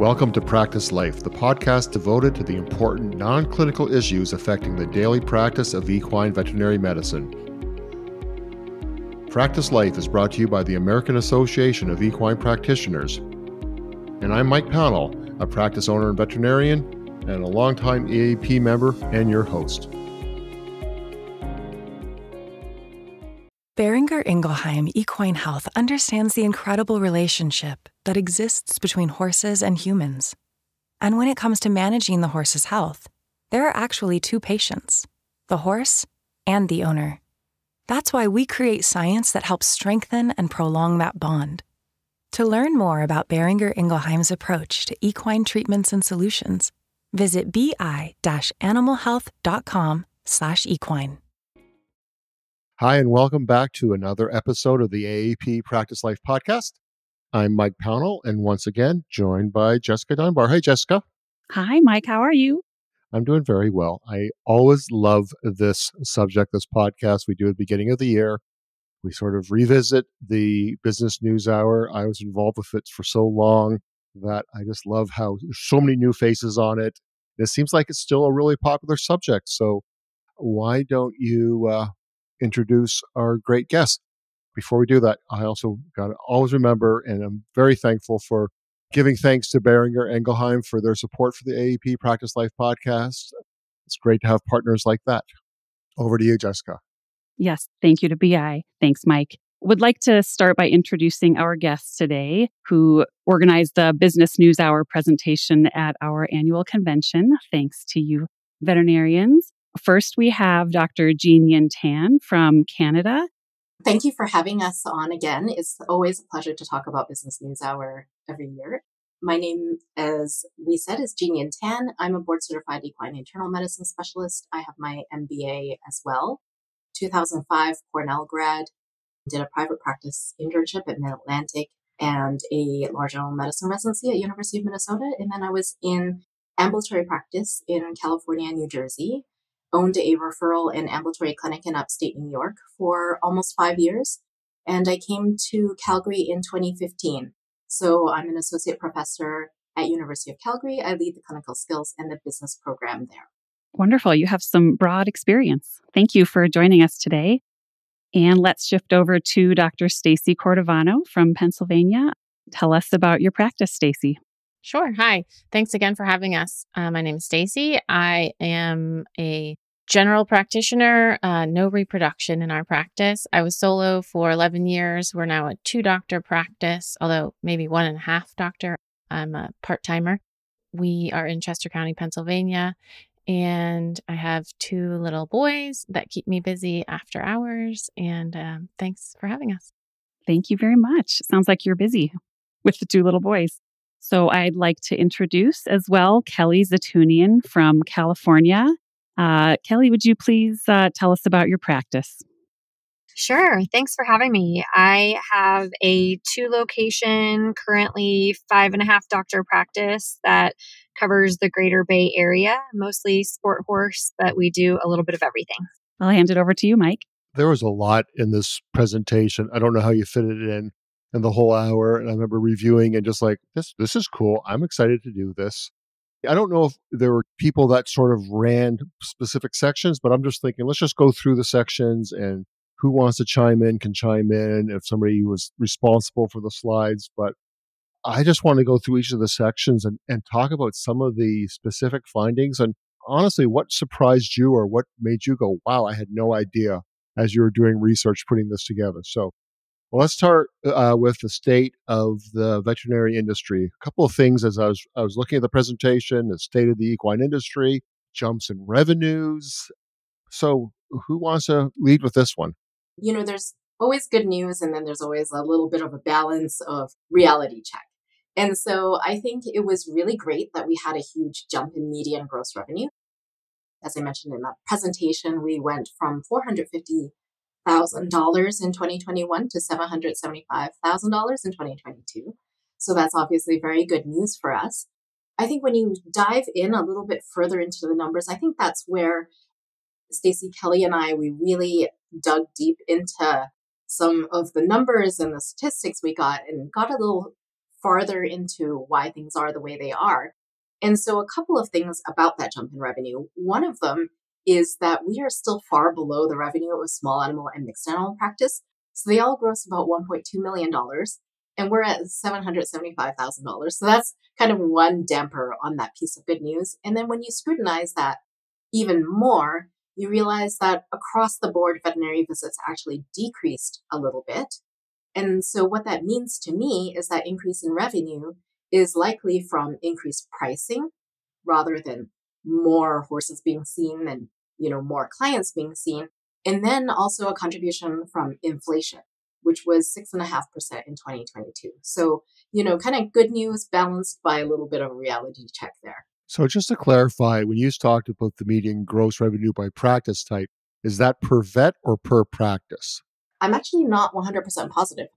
Welcome to Practice Life, the podcast devoted to the important non clinical issues affecting the daily practice of equine veterinary medicine. Practice Life is brought to you by the American Association of Equine Practitioners. And I'm Mike Pownall, a practice owner and veterinarian, and a longtime AAEP member and your host. Boehringer Ingelheim Equine Health understands the incredible relationship that exists between horses and humans. And when it comes to managing the horse's health, there are actually two patients the horse and the owner. That's why we create science that helps strengthen and prolong that bond. To learn more about Boehringer Ingelheim's approach to equine treatments and solutions, visit bi-animalhealth.com/equine. Hi, and welcome back to another episode of the AAEP Practice Life podcast. I'm Mike Pownall, and once again, joined by Jessica Dunbar. Hey, Jessica. Hi, Mike. How are you? I'm doing very well. I always love this subject, this podcast we do at the beginning of the year. We sort of revisit the business news hour. I was involved with it for so long that I just love how there's so many new faces on it. It seems like it's still a really popular subject. So, why don't you uh, introduce our great guest. Before we do that, I also got to always remember, and I'm very thankful for giving thanks to Boehringer Ingelheim for their support for the AAEP Practice Life podcast. It's great to have partners like that. Over to you, Jessica. Yes, thank you to BI. Thanks, Mike. Would like to start by introducing our guests today who organized the Business News Hour presentation at our annual convention. Thanks to you, veterinarians. First, we have Dr. Jean Yin Tan from Canada. Thank you for having us on again. It's always a pleasure to talk about Business News Hour every year. My name, as we said, is Yin Tan. I'm a board certified equine internal medicine specialist. I have my MBA as well. 2005 Cornell grad, did a private practice internship at Mid Atlantic and a large animal medicine residency at University of Minnesota. And then I was in ambulatory practice in California and New Jersey owned a referral and ambulatory clinic in upstate New York for almost five years. And I came to Calgary in 2015. So I'm an associate professor at University of Calgary. I lead the clinical skills and the business program there. Wonderful. You have some broad experience. Thank you for joining us today. And let's shift over to Dr. Stacey Cordivano from Pennsylvania. Tell us about your practice, Stacey. Sure. Hi. Thanks again for having us. Uh, my name is Stacey. I am a general practitioner, uh, no reproduction in our practice. I was solo for 11 years. We're now a two doctor practice, although maybe one and a half doctor. I'm a part timer. We are in Chester County, Pennsylvania, and I have two little boys that keep me busy after hours. And um, thanks for having us. Thank you very much. Sounds like you're busy with the two little boys. So I'd like to introduce as well Kelly Zeytoonian from California. Uh, Kelly, would you please uh, tell us about your practice? Sure. Thanks for having me. I have a two location, currently five and a half doctor practice that covers the greater Bay Area, mostly sport horse, but we do a little bit of everything. I'll hand it over to you, Mike. There was a lot in this presentation. I don't know how you fit it in in the whole hour. And I remember reviewing and just like, this, this is cool. I'm excited to do this. I don't know if there were people that sort of ran specific sections, but I'm just thinking, let's just go through the sections and who wants to chime in can chime in if somebody was responsible for the slides. But I just want to go through each of the sections and, and talk about some of the specific findings and honestly, what surprised you or what made you go, wow, I had no idea as you were doing research putting this together. So well, let's start uh, with the state of the veterinary industry. A couple of things as I was I was looking at the presentation, the state of the equine industry, jumps in revenues. So, who wants to lead with this one? You know, there's always good news, and then there's always a little bit of a balance of reality check. And so, I think it was really great that we had a huge jump in median gross revenue. As I mentioned in that presentation, we went from 450 thousand dollars in 2021 to seven hundred seventy five thousand dollars in 2022. So that's obviously very good news for us. I think when you dive in a little bit further into the numbers, I think that's where Stacey Kelly and I we really dug deep into some of the numbers and the statistics we got and got a little farther into why things are the way they are. And so, a couple of things about that jump in revenue. One of them is that we are still far below the revenue of small animal and mixed animal practice. So, they all gross about $1.2 million, and we're at $775,000. So, that's kind of one damper on that piece of good news. And then, when you scrutinize that even more, you realize that across the board, veterinary visits actually decreased a little bit. And so, what that means to me is that increase in revenue is likely from increased pricing rather than more horses being seen and you know more clients being seen. And then also a contribution from inflation which was 6.5% in 2022 so you know kind of good news balanced by a little bit of a reality check there. So just to clarify when you talked about the median gross revenue by practice type is that per vet or per practice? I'm actually not 100% positive.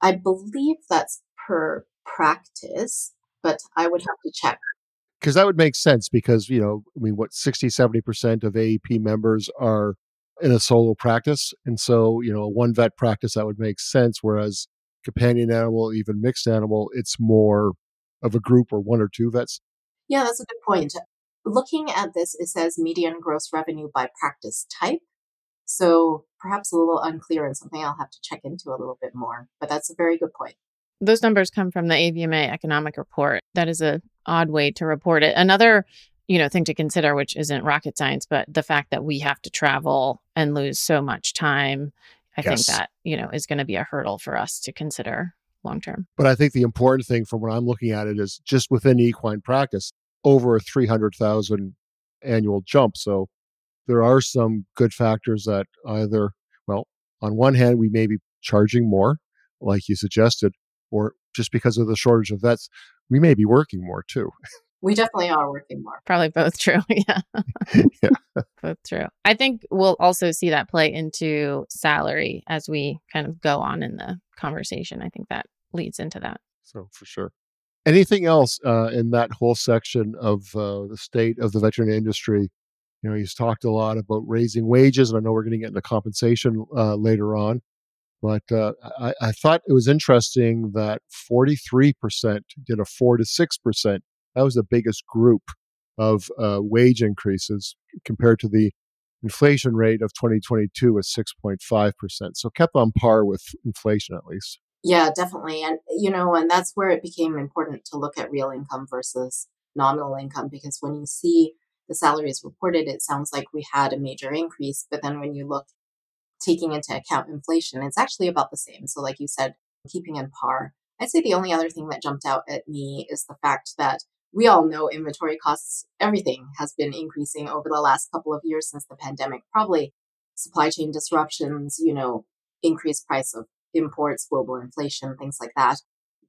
I believe that's per practice, but I would have to check. Because that would make sense because, you know, I mean, what 60, 70% of AAEP members are in a solo practice. And so, you know, a one vet practice, that would make sense. Whereas companion animal, even mixed animal, it's more of a group or one or two vets. Yeah, that's a good point. Looking at this, it says median gross revenue by practice type. So perhaps a little unclear and something I'll have to check into a little bit more. But that's a very good point. Those numbers come from the AVMA economic report. That is a odd way to report it. Another, you know, thing to consider which isn't rocket science, but the fact that we have to travel and lose so much time, I yes. think that, you know, is going to be a hurdle for us to consider long term. But I think the important thing from what I'm looking at it is just within equine practice, over a 300,000 annual jump. So there are some good factors that either, well, on one hand, we may be charging more, like you suggested, or just because of the shortage of vets, we may be working more too. We definitely are working more. Probably both true. yeah. yeah. both true. I think we'll also see that play into salary as we kind of go on in the conversation. I think that leads into that. So, for sure. Anything else uh, in that whole section of uh, the state of the veterinary industry? You know, he's talked a lot about raising wages, and I know we're going to get into compensation uh, later on. But uh, I, I, thought it was interesting that 43% did a 4 to 6%. That was the biggest group of uh, wage increases compared to the inflation rate of 2022 was 6.5%. So kept on par with inflation at least. Yeah, definitely. And, you know, and that's where it became important to look at real income versus nominal income because when you see the salaries reported, it sounds like we had a major increase. But then when you look taking into account inflation, it's actually about the same. So, like you said, keeping in par. I'd say the only other thing that jumped out at me is the fact that we all know inventory costs, everything has been increasing over the last couple of years since the pandemic, probably supply chain disruptions, you know, increased price of imports, global inflation, things like that.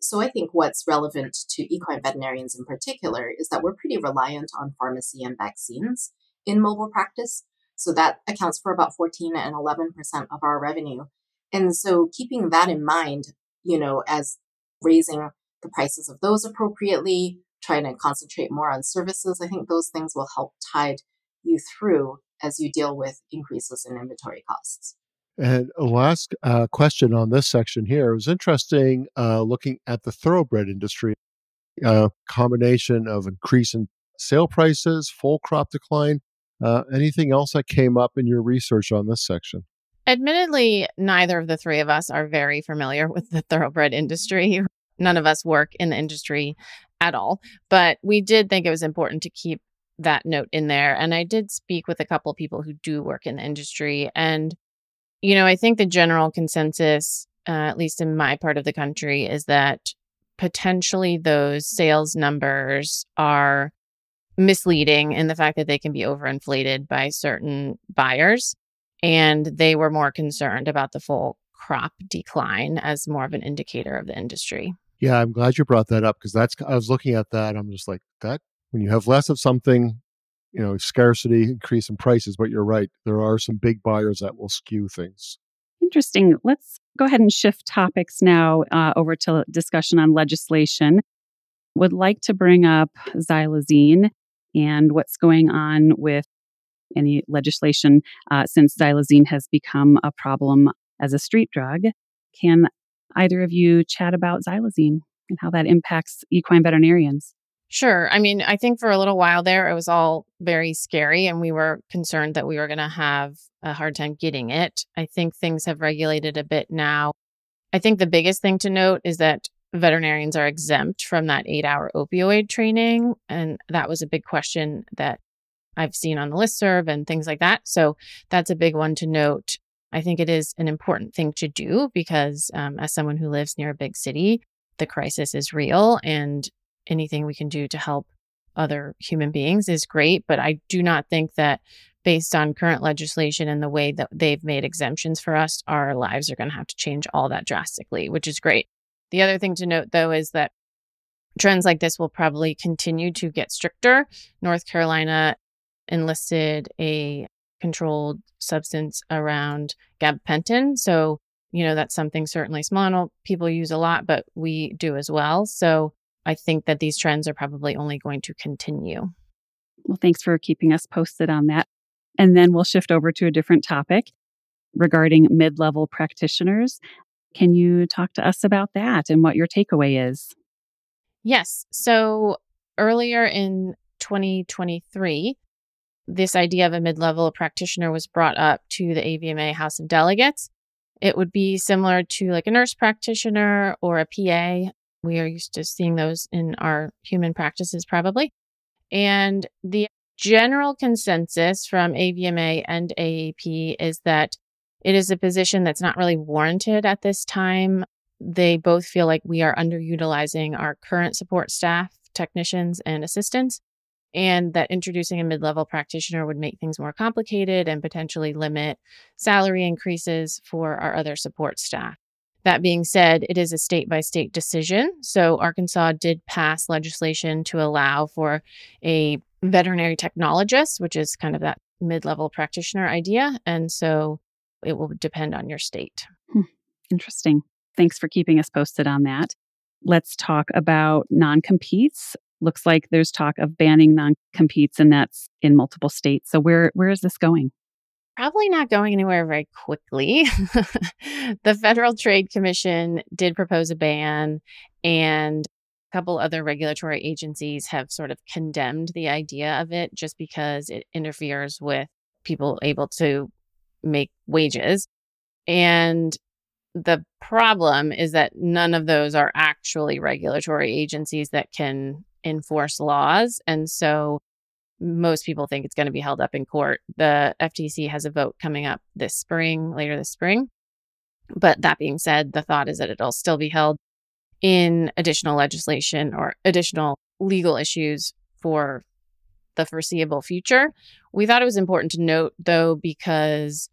So I think what's relevant to equine veterinarians in particular is that we're pretty reliant on pharmacy and vaccines in mobile practice. So that accounts for about 14 and 11% of our revenue. And so keeping that in mind, you know, as raising the prices of those appropriately, trying to concentrate more on services, I think those things will help tide you through as you deal with increases in inventory costs. And last uh, question on this section here. It was interesting uh, looking at the thoroughbred industry, uh, combination of increase in sale prices, full crop decline, uh, anything else that came up in your research on this section? Admittedly, neither of the three of us are very familiar with the thoroughbred industry. None of us work in the industry at all, but we did think it was important to keep that note in there. And I did speak with a couple of people who do work in the industry. And, you know, I think the general consensus, uh, at least in my part of the country, is that potentially those sales numbers are misleading in the fact that they can be overinflated by certain buyers. And they were more concerned about the full crop decline as more of an indicator of the industry. Yeah, I'm glad you brought that up because that's, I was looking at that. I'm just like, that, when you have less of something, you know, scarcity, increase in prices, but you're right. There are some big buyers that will skew things. Interesting. Let's go ahead and shift topics now uh, over to discussion on legislation. Would like to bring up xylazine and what's going on with any legislation uh, since xylazine has become a problem as a street drug. Can either of you chat about xylazine? and how that impacts equine veterinarians. Sure. I mean, I think for a little while there, it was all very scary, and we were concerned that we were going to have a hard time getting it. I think things have regulated a bit now. I think the biggest thing to note is that veterinarians are exempt from that eight hour opioid training. And that was a big question that I've seen on the list serve and things like that. So that's a big one to note. I think it is an important thing to do because, um, as someone who lives near a big city, the crisis is real and anything we can do to help other human beings is great. But I do not think that based on current legislation and the way that they've made exemptions for us, our lives are going to have to change all that drastically, which is great. The other thing to note, though, is that trends like this will probably continue to get stricter. North Carolina enlisted a controlled substance around gabapentin. So, you know, that's something certainly small people use a lot, but we do as well. So I think that these trends are probably only going to continue. Well, thanks for keeping us posted on that. And then we'll shift over to a different topic regarding mid level practitioners. Can you talk to us about that and what your takeaway is? Yes. So earlier in 2023, this idea of a mid level practitioner was brought up to the AVMA House of Delegates. It would be similar to like a nurse practitioner or a PA. We are used to seeing those in our human practices, probably. And the general consensus from AVMA and AAEP is that it is a position that's not really warranted at this time. They both feel like we are underutilizing our current support staff, technicians, and assistants, and that introducing a mid level practitioner would make things more complicated and potentially limit salary increases for our other support staff. That being said, it is a state by state decision. So, Arkansas did pass legislation to allow for a veterinary technologist, which is kind of that mid level practitioner idea. And so, it will depend on your state. Hmm. Interesting. Thanks for keeping us posted on that. Let's talk about non competes. Looks like there's talk of banning non competes, and that's in multiple states. So, where, where is this going? Probably not going anywhere very quickly. the Federal Trade Commission did propose a ban, and a couple other regulatory agencies have sort of condemned the idea of it just because it interferes with people able to make wages. And the problem is that none of those are actually regulatory agencies that can enforce laws. And so most people think it's going to be held up in court. The FTC has a vote coming up this spring, later this spring. But that being said, the thought is that it'll still be held in additional legislation or additional legal issues for the foreseeable future. We thought it was important to note, though, because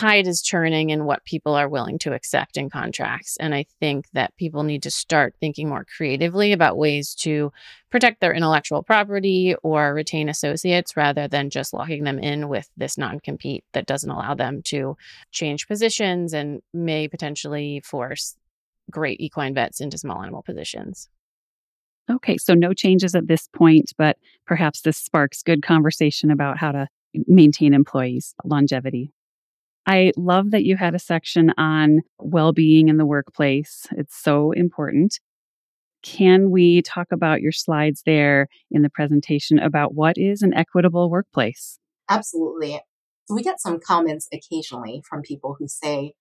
tide is turning in what people are willing to accept in contracts. And I think that people need to start thinking more creatively about ways to protect their intellectual property or retain associates rather than just locking them in with this non compete that doesn't allow them to change positions and may potentially force great equine vets into small animal positions. Okay, so no changes at this point, but perhaps this sparks good conversation about how to maintain employees' longevity. I love that you had a section on well being in the workplace. It's so important. Can we talk about your slides there in the presentation about what is an equitable workplace? Absolutely. We get some comments occasionally from people who say,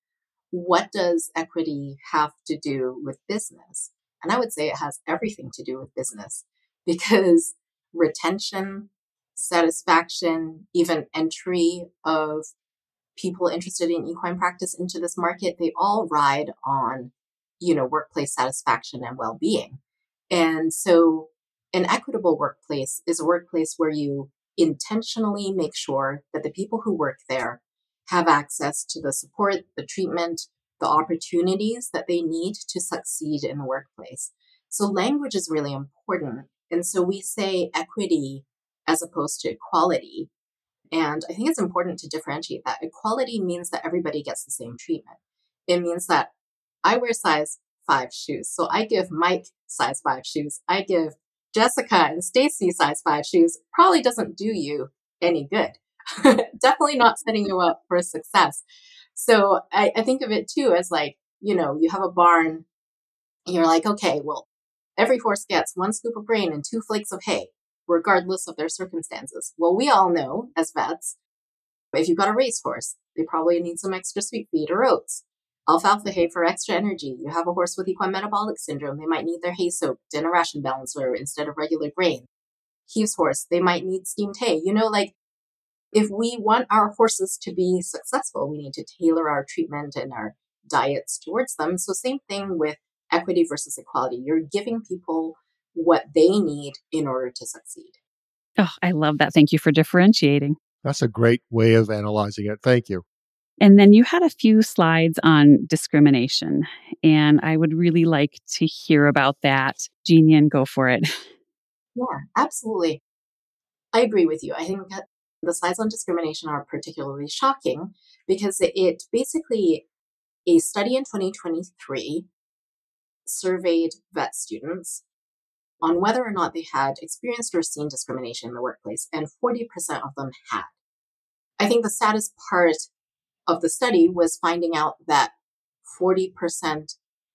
What does equity have to do with business? And I would say it has everything to do with business because retention, satisfaction, even entry of people interested in equine practice into this market, they all ride on, you know, workplace satisfaction and well-being. And so an equitable workplace is a workplace where you intentionally make sure that the people who work there have access to the support, the treatment, the opportunities that they need to succeed in the workplace. So language is really important. And so we say equity as opposed to equality and I think it's important to differentiate that. Equality means that everybody gets the same treatment. It means that I wear size five shoes. So I give Mike size five shoes. I give Jessica and Stacey size five shoes. Probably doesn't do you any good. Definitely not setting you up for success. So I, I think of it too as like, you know, you have a barn you're like, okay, well, every horse gets one scoop of grain and two flakes of hay, regardless of their circumstances. Well, we all know as vets, if you've got a racehorse, they probably need some extra sweet feed or oats. Alfalfa hay for extra energy. You have a horse with equine metabolic syndrome, they might need their hay soaked in a ration balancer instead of regular grain. Keith's horse, they might need steamed hay. You know, like if we want our horses to be successful, we need to tailor our treatment and our diets towards them. So, same thing with equity versus equality. You're giving people what they need in order to succeed. Oh, I love that. Thank you for differentiating. That's a great way of analyzing it. Thank you. And then you had a few slides on discrimination, and I would really like to hear about that. Jeannie, go for it. Yeah, absolutely. I agree with you. I think the slides on discrimination are particularly shocking because it basically, a study in 2023 surveyed vet students on whether or not they had experienced or seen discrimination in the workplace, and 40% of them had. I think the saddest part of the study was finding out that 40%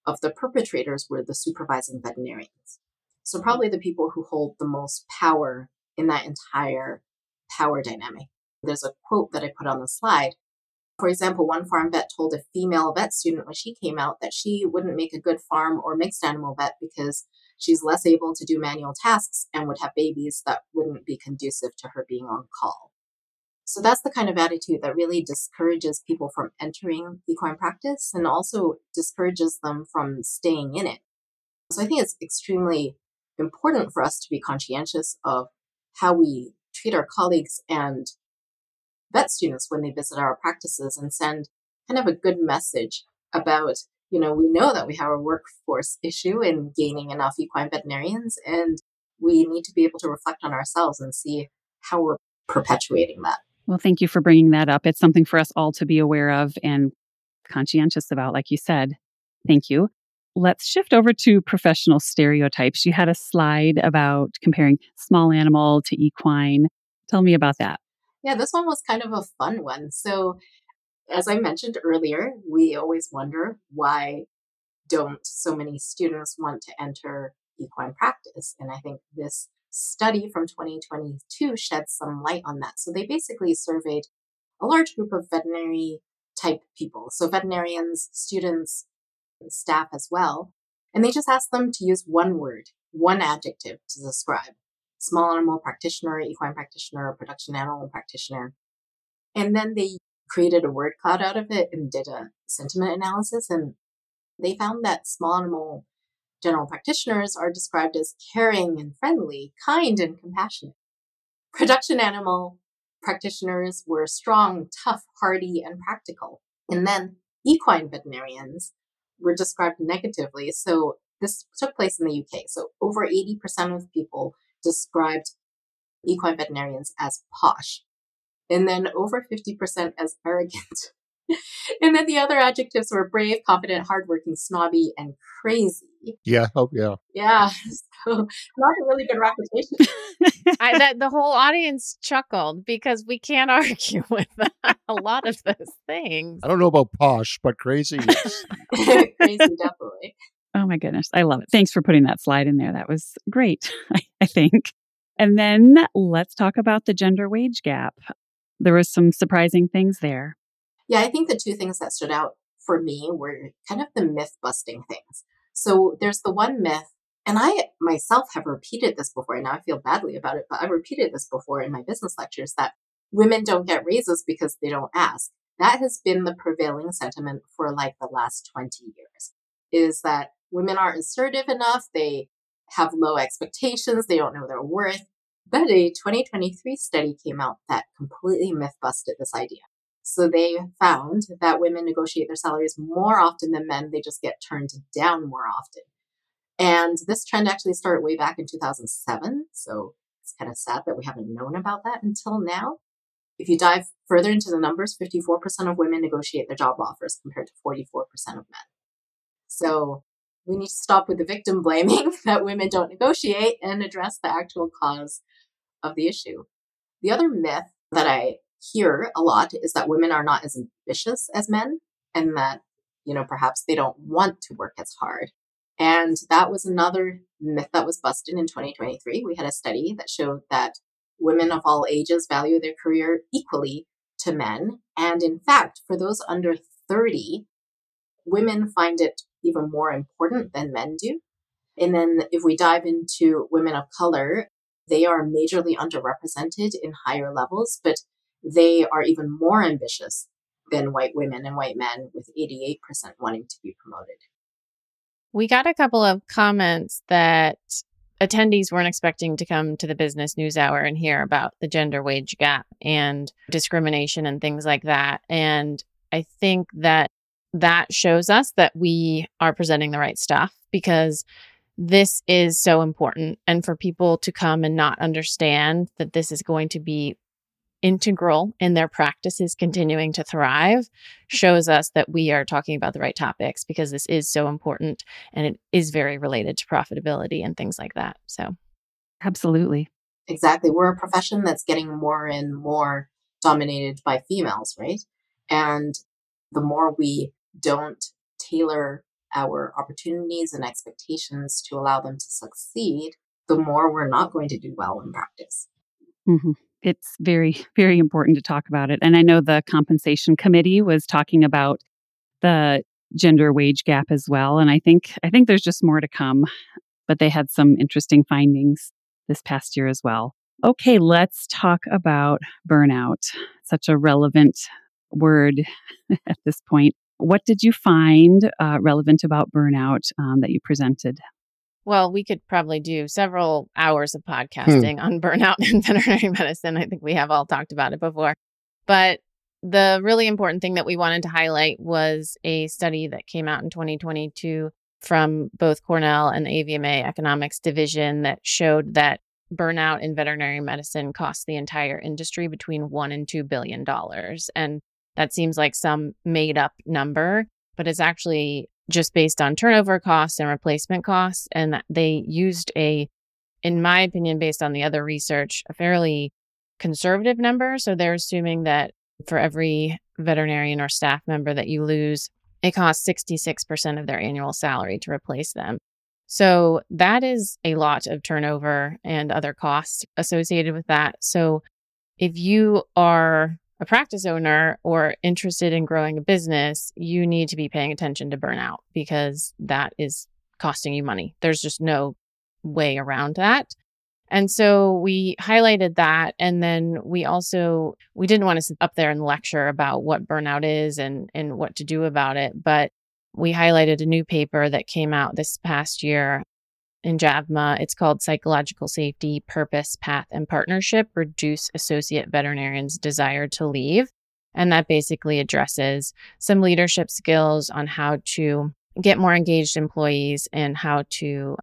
of the perpetrators were the supervising veterinarians. So, probably the people who hold the most power in that entire power dynamic. There's a quote that I put on the slide. For example, one farm vet told a female vet student when she came out that she wouldn't make a good farm or mixed animal vet because she's less able to do manual tasks and would have babies that wouldn't be conducive to her being on call. So that's the kind of attitude that really discourages people from entering equine practice and also discourages them from staying in it. So I think it's extremely important for us to be conscientious of how we treat our colleagues and vet students when they visit our practices and send kind of a good message about, you know, we know that we have a workforce issue in gaining enough equine veterinarians, and we need to be able to reflect on ourselves and see how we're perpetuating that. Well, thank you for bringing that up. It's something for us all to be aware of and conscientious about, like you said. Thank you. Let's shift over to professional stereotypes. You had a slide about comparing small animal to equine. Tell me about that. Yeah, this one was kind of a fun one. So, as I mentioned earlier, we always wonder why don't so many students want to enter equine practice? And I think this study from 2022 sheds some light on that. So they basically surveyed a large group of veterinary type people. So veterinarians, students, staff as well. And they just asked them to use one word, one adjective to describe small animal practitioner, equine practitioner, production animal practitioner. And then they created a word cloud out of it and did a sentiment analysis. And they found that small animal general practitioners are described as caring and friendly, kind and compassionate. Production animal practitioners were strong, tough, hardy, and practical. And then equine veterinarians were described negatively. So this took place in the UK. So over 80% of people described equine veterinarians as posh. And then over 50% as arrogant. and then the other adjectives were brave, confident, hardworking, snobby, and crazy. Yeah. Oh, yeah. Yeah. So not a really good reputation. I, that the whole audience chuckled because we can't argue with a lot of those things. I don't know about posh, but crazy. Yes. crazy, definitely. Oh my goodness. I love it. Thanks for putting that slide in there. That was great, I, I think. And then let's talk about the gender wage gap. There was some surprising things there. Yeah, I think the two things that stood out for me were kind of the myth busting things. So there's the one myth, and I myself have repeated this before, and now I feel badly about it, but I've repeated this before in my business lectures that women don't get raises because they don't ask. That has been the prevailing sentiment for like the last 20 years is that women aren't assertive enough, they have low expectations, they don't know their worth. But a 2023 study came out that completely myth busted this idea. So they found that women negotiate their salaries more often than men. They just get turned down more often. And this trend actually started way back in 2007. So it's kind of sad that we haven't known about that until now. If you dive further into the numbers, 54% of women negotiate their job offers compared to 44% of men. So we need to stop with the victim blaming that women don't negotiate and address the actual cause of the issue. The other myth that I hear a lot is that women are not as ambitious as men and that, you know, perhaps they don't want to work as hard. And that was another myth that was busted in 2023. We had a study that showed that women of all ages value their career equally to men. And in fact, for those under 30, women find it even more important than men do. And then if we dive into women of color, they are majorly underrepresented in higher levels, but they are even more ambitious than white women and white men, with 88% wanting to be promoted. We got a couple of comments that attendees weren't expecting to come to the business news hour and hear about the gender wage gap and discrimination and things like that. And I think that that shows us that we are presenting the right stuff because this is so important. And for people to come and not understand that this is going to be integral in their practices continuing to thrive shows us that we are talking about the right topics because this is so important and it is very related to profitability and things like that. So, absolutely. Exactly. We're a profession that's getting more and more dominated by females, right? And the more we don't tailor our opportunities and expectations to allow them to succeed, the more we're not going to do well in practice. Mm-hmm it's very, very important to talk about it. And I know the compensation committee was talking about the gender wage gap as well. And I think I think there's just more to come. But they had some interesting findings this past year as well. Okay, let's talk about burnout. Such a relevant word at this point. What did you find uh, relevant about burnout um, that you presented? Well, we could probably do several hours of hmm. podcasting hmm. on burnout in veterinary medicine. I think we have all talked about it before. But the really important thing that we wanted to highlight was a study that came out in 2022 from both Cornell and the AVMA Economics Division that showed that burnout in veterinary medicine costs the entire industry between one and two billion dollars. And that seems like some made up number, but it's actually just based on turnover costs and replacement costs. And they used a, in my opinion, based on the other research, a fairly conservative number. So they're assuming that for every veterinarian or staff member that you lose, it costs 66% of their annual salary to replace them. So that is a lot of turnover and other costs associated with that. So if you are a practice owner or interested in growing a business, you need to be paying attention to burnout because that is costing you money. There's just no way around that. And so we highlighted that and then we also we didn't want to sit up there and lecture about what burnout is and and what to do about it, but we highlighted a new paper that came out this past year in JAVMA. It's called Psychological Safety, Purpose, Path, and Partnership Reduce Associate Veterinarians' Desire to Leave. And that basically addresses some leadership skills on how to get more engaged employees and how to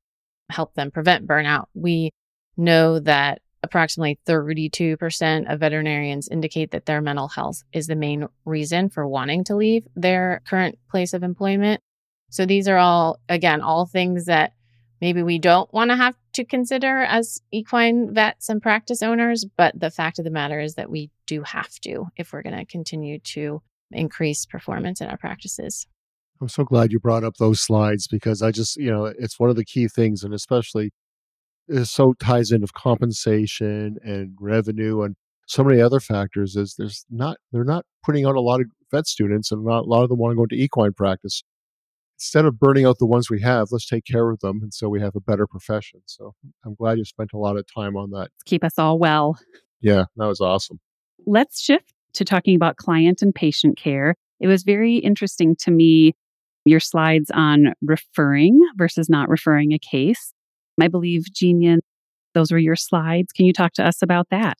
help them prevent burnout. We know that approximately 32% of veterinarians indicate that their mental health is the main reason for wanting to leave their current place of employment. So these are all, again, all things that maybe we don't want to have to consider as equine vets and practice owners. But the fact of the matter is that we do have to if we're going to continue to increase performance in our practices. I'm so glad you brought up those slides because I just, you know, it's one of the key things, and especially it so ties in into compensation and revenue and so many other factors. Is there's not they're not putting out a lot of vet students, and not a lot of them want to go into equine practice instead of burning out the ones we have, let's take care of them. And so we have a better profession. So I'm glad you spent a lot of time on that. Keep us all well. Yeah, that was awesome. Let's shift to talking about client and patient care. It was very interesting to me, your slides on referring versus not referring a case. I believe, Jean, those were your slides. Can you talk to us about that?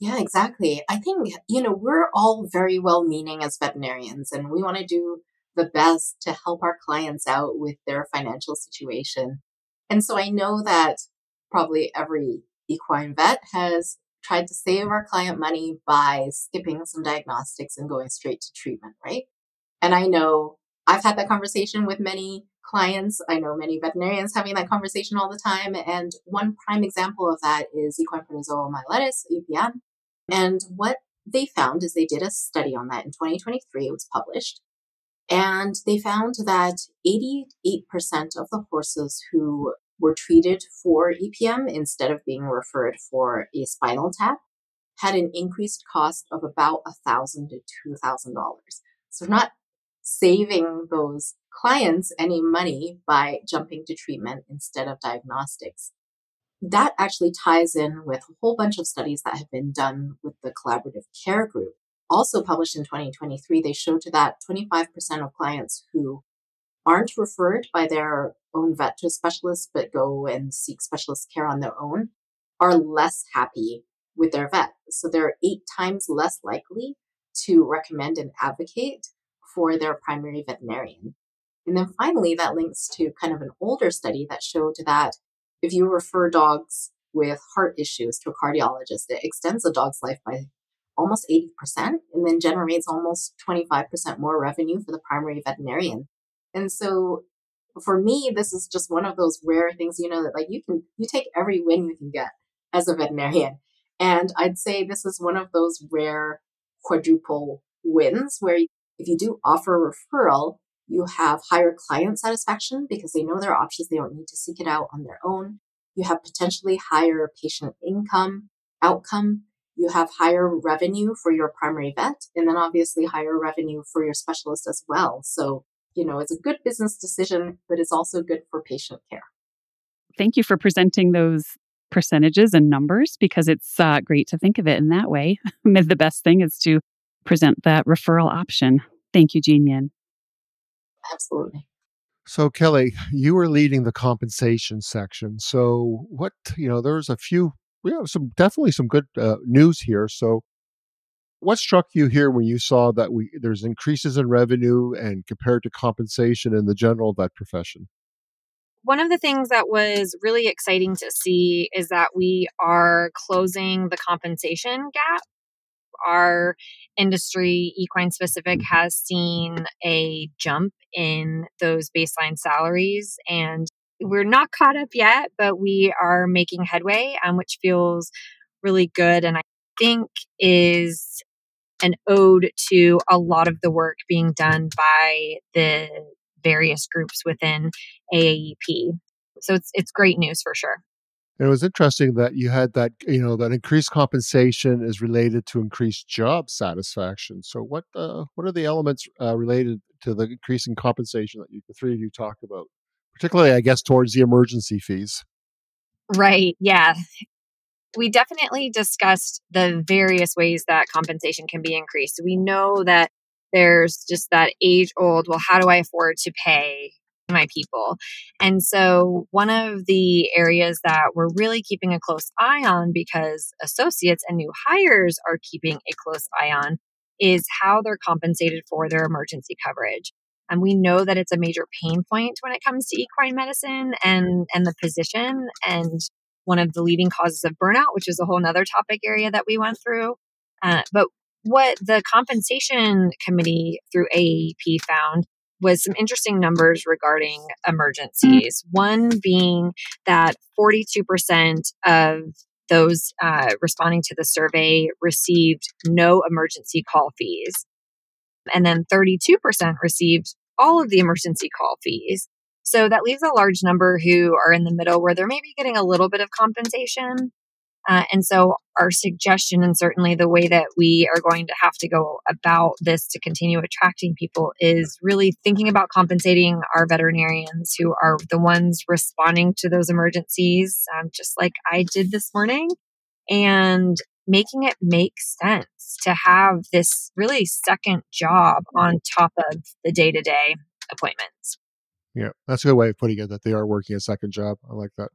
Yeah, exactly. I think, you know, we're all very well meaning as veterinarians and we want to do the best to help our clients out with their financial situation. And so I know that probably every equine vet has tried to save our client money by skipping some diagnostics and going straight to treatment, right? And I know I've had that conversation with many clients. I know many veterinarians having that conversation all the time. And one prime example of that is equine protozoal myelitis, EPM. And what they found is they did a study on that in 2023. It was published. And they found that 88% of the horses who were treated for EPM instead of being referred for a spinal tap had an increased cost of about 1,000 to $2,000. So not saving those clients any money by jumping to treatment instead of diagnostics. That actually ties in with a whole bunch of studies that have been done with the collaborative care group. Also published in 2023, they showed that 25% of clients who aren't referred by their own vet to a specialist but go and seek specialist care on their own are less happy with their vet. So they're eight times less likely to recommend and advocate for their primary veterinarian. And then finally, that links to kind of an older study that showed that if you refer dogs with heart issues to a cardiologist, it extends the dog's life by almost 80% and then generates almost 25% more revenue for the primary veterinarian. And so for me, this is just one of those rare things, you know, that like you can, you take every win you can get as a veterinarian. And I'd say this is one of those rare quadruple wins where if you do offer a referral, you have higher client satisfaction because they know their options. They don't need to seek it out on their own. You have potentially higher patient income outcome. You have higher revenue for your primary vet and then obviously higher revenue for your specialist as well. So, you know, it's a good business decision, but it's also good for patient care. Thank you for presenting those percentages and numbers because it's uh, great to think of it in that way. the best thing is to present that referral option. Thank you, Jean Absolutely. So, Kelly, you were leading the compensation section. So, what, you know, there's a few, we have some definitely some good uh, news here. So, what struck you here when you saw that we there's increases in revenue and compared to compensation in the general vet profession? One of the things that was really exciting to see is that we are closing the compensation gap our industry, equine specific, has seen a jump in those baseline salaries. And we're not caught up yet, but we are making headway, um, which feels really good. And I think is an ode to a lot of the work being done by the various groups within AAEP. So it's it's great news for sure. And it was interesting that you had that, you know, that increased compensation is related to increased job satisfaction. So, what uh, what are the elements uh, related to the increasing compensation that you, the three of you talked about, particularly, I guess, towards the emergency fees? Right. Yeah. We definitely discussed the various ways that compensation can be increased. We know that there's just that age old, well, how do I afford to pay my people. And so, one of the areas that we're really keeping a close eye on because associates and new hires are keeping a close eye on is how they're compensated for their emergency coverage. And we know that it's a major pain point when it comes to equine medicine and, and the position and one of the leading causes of burnout, which is a whole nother topic area that we went through. Uh, but what the compensation committee through AAEP found was some interesting numbers regarding emergencies. One being that 42% of those uh, responding to the survey received no emergency call fees. And then 32% received all of the emergency call fees. So that leaves a large number who are in the middle where they're maybe getting a little bit of compensation, uh, and so, our suggestion, and certainly the way that we are going to have to go about this to continue attracting people, is really thinking about compensating our veterinarians who are the ones responding to those emergencies, um, just like I did this morning, and making it make sense to have this really second job on top of the day to day appointments. Yeah, that's a good way of putting it that they are working a second job. I like that.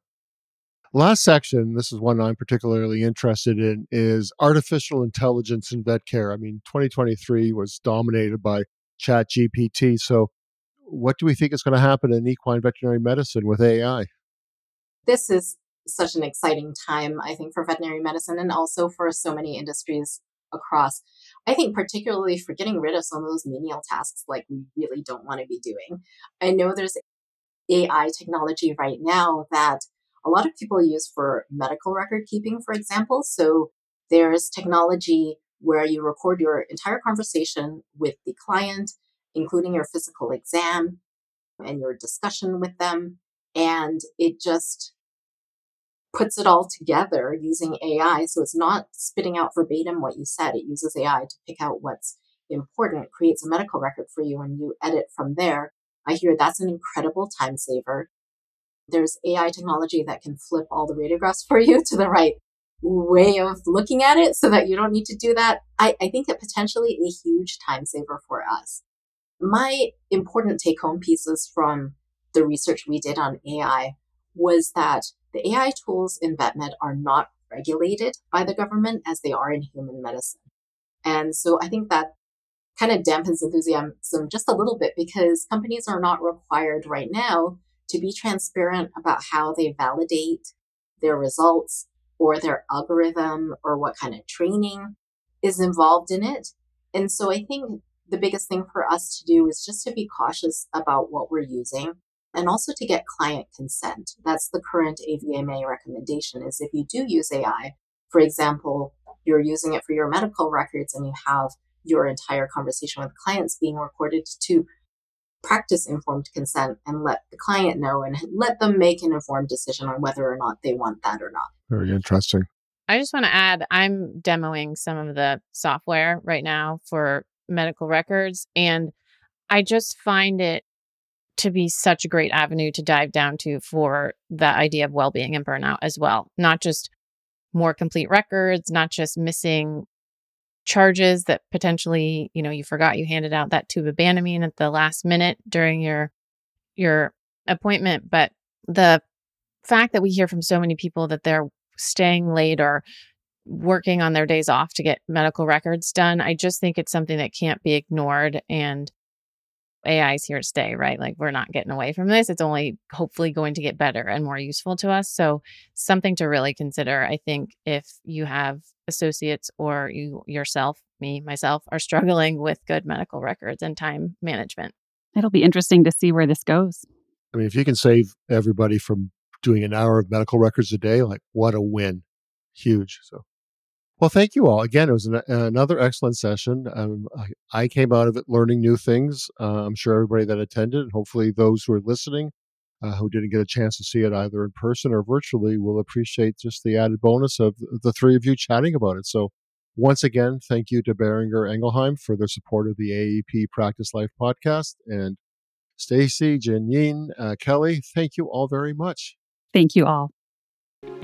Last section, this is one I'm particularly interested in, is artificial intelligence in vet care. I mean, 2023 was dominated by Chat GPT. So, what do we think is going to happen in equine veterinary medicine with AI? This is such an exciting time, I think, for veterinary medicine and also for so many industries across. I think, particularly for getting rid of some of those menial tasks like we really don't want to be doing. I know there's AI technology right now that a lot of people use for medical record keeping, for example. So there's technology where you record your entire conversation with the client including your physical exam and your discussion with them. And it just puts it all together using AI. So it's not spitting out verbatim what you said. It uses AI to pick out what's important, creates a medical record for you, and you edit from there. I hear that's an incredible time saver. There's AI technology that can flip all the radiographs for you to the right way of looking at it so that you don't need to do that. I, I think that potentially a huge time saver for us. My important take home pieces from the research we did on AI was that the AI tools in VetMed are not regulated by the government as they are in human medicine. And so I think that kind of dampens enthusiasm just a little bit because companies are not required right now to be transparent about how they validate their results or their algorithm or what kind of training is involved in it. And so I think the biggest thing for us to do is just to be cautious about what we're using and also to get client consent. That's the current AVMA recommendation is if you do use AI, for example, you're using it for your medical records and you have your entire conversation with clients being recorded to practice informed consent and let the client know and let them make an informed decision on whether or not they want that or not. Very interesting. I just want to add I'm demoing some of the software right now for medical records, and I just find it to be such a great avenue to dive down to for the idea of well being and burnout as well. Not just more complete records, not just missing charges that potentially, you know, you forgot you handed out that tube of Banamine at the last minute during your your appointment, but the fact that we hear from so many people that they're staying late or working on their days off to get medical records done, I just think it's something that can't be ignored and AI is here to stay, right? Like we're not getting away from this. It's only hopefully going to get better and more useful to us. So something to really consider. I think if you have associates or you yourself, me, myself, are struggling with good medical records and time management. It'll be interesting to see where this goes. I mean, if you can save everybody from doing an hour of medical records a day, like what a win. Huge. So well, thank you all. Again, it was an, another excellent session. Um, I, I, came out of it learning new things. Uh, I'm sure everybody that attended, and hopefully those who are listening, uh, who didn't get a chance to see it either in person or virtually, will appreciate just the added bonus of the three of you chatting about it. So, once again, thank you to Boehringer Ingelheim for their support of the AAEP Practice Life podcast. And Stacey, Jean-Yin, uh, Kelly, thank you all very much. Thank you all.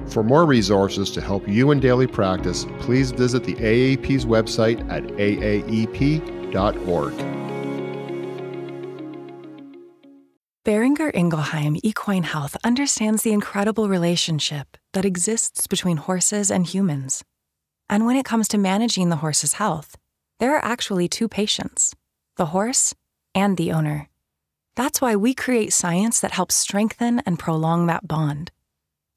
For more resources to help you in daily practice, please visit the AAEP's website at aaep.org. Boehringer Ingelheim Equine Health understands the incredible relationship that exists between horses and humans. And when it comes to managing the horse's health, there are actually two patients the horse and the owner. That's why we create science that helps strengthen and prolong that bond.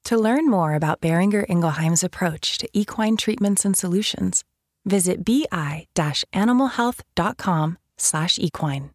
To learn more about Boehringer Ingelheim's approach to equine treatments and solutions, visit bi-animalhealth.com/equine.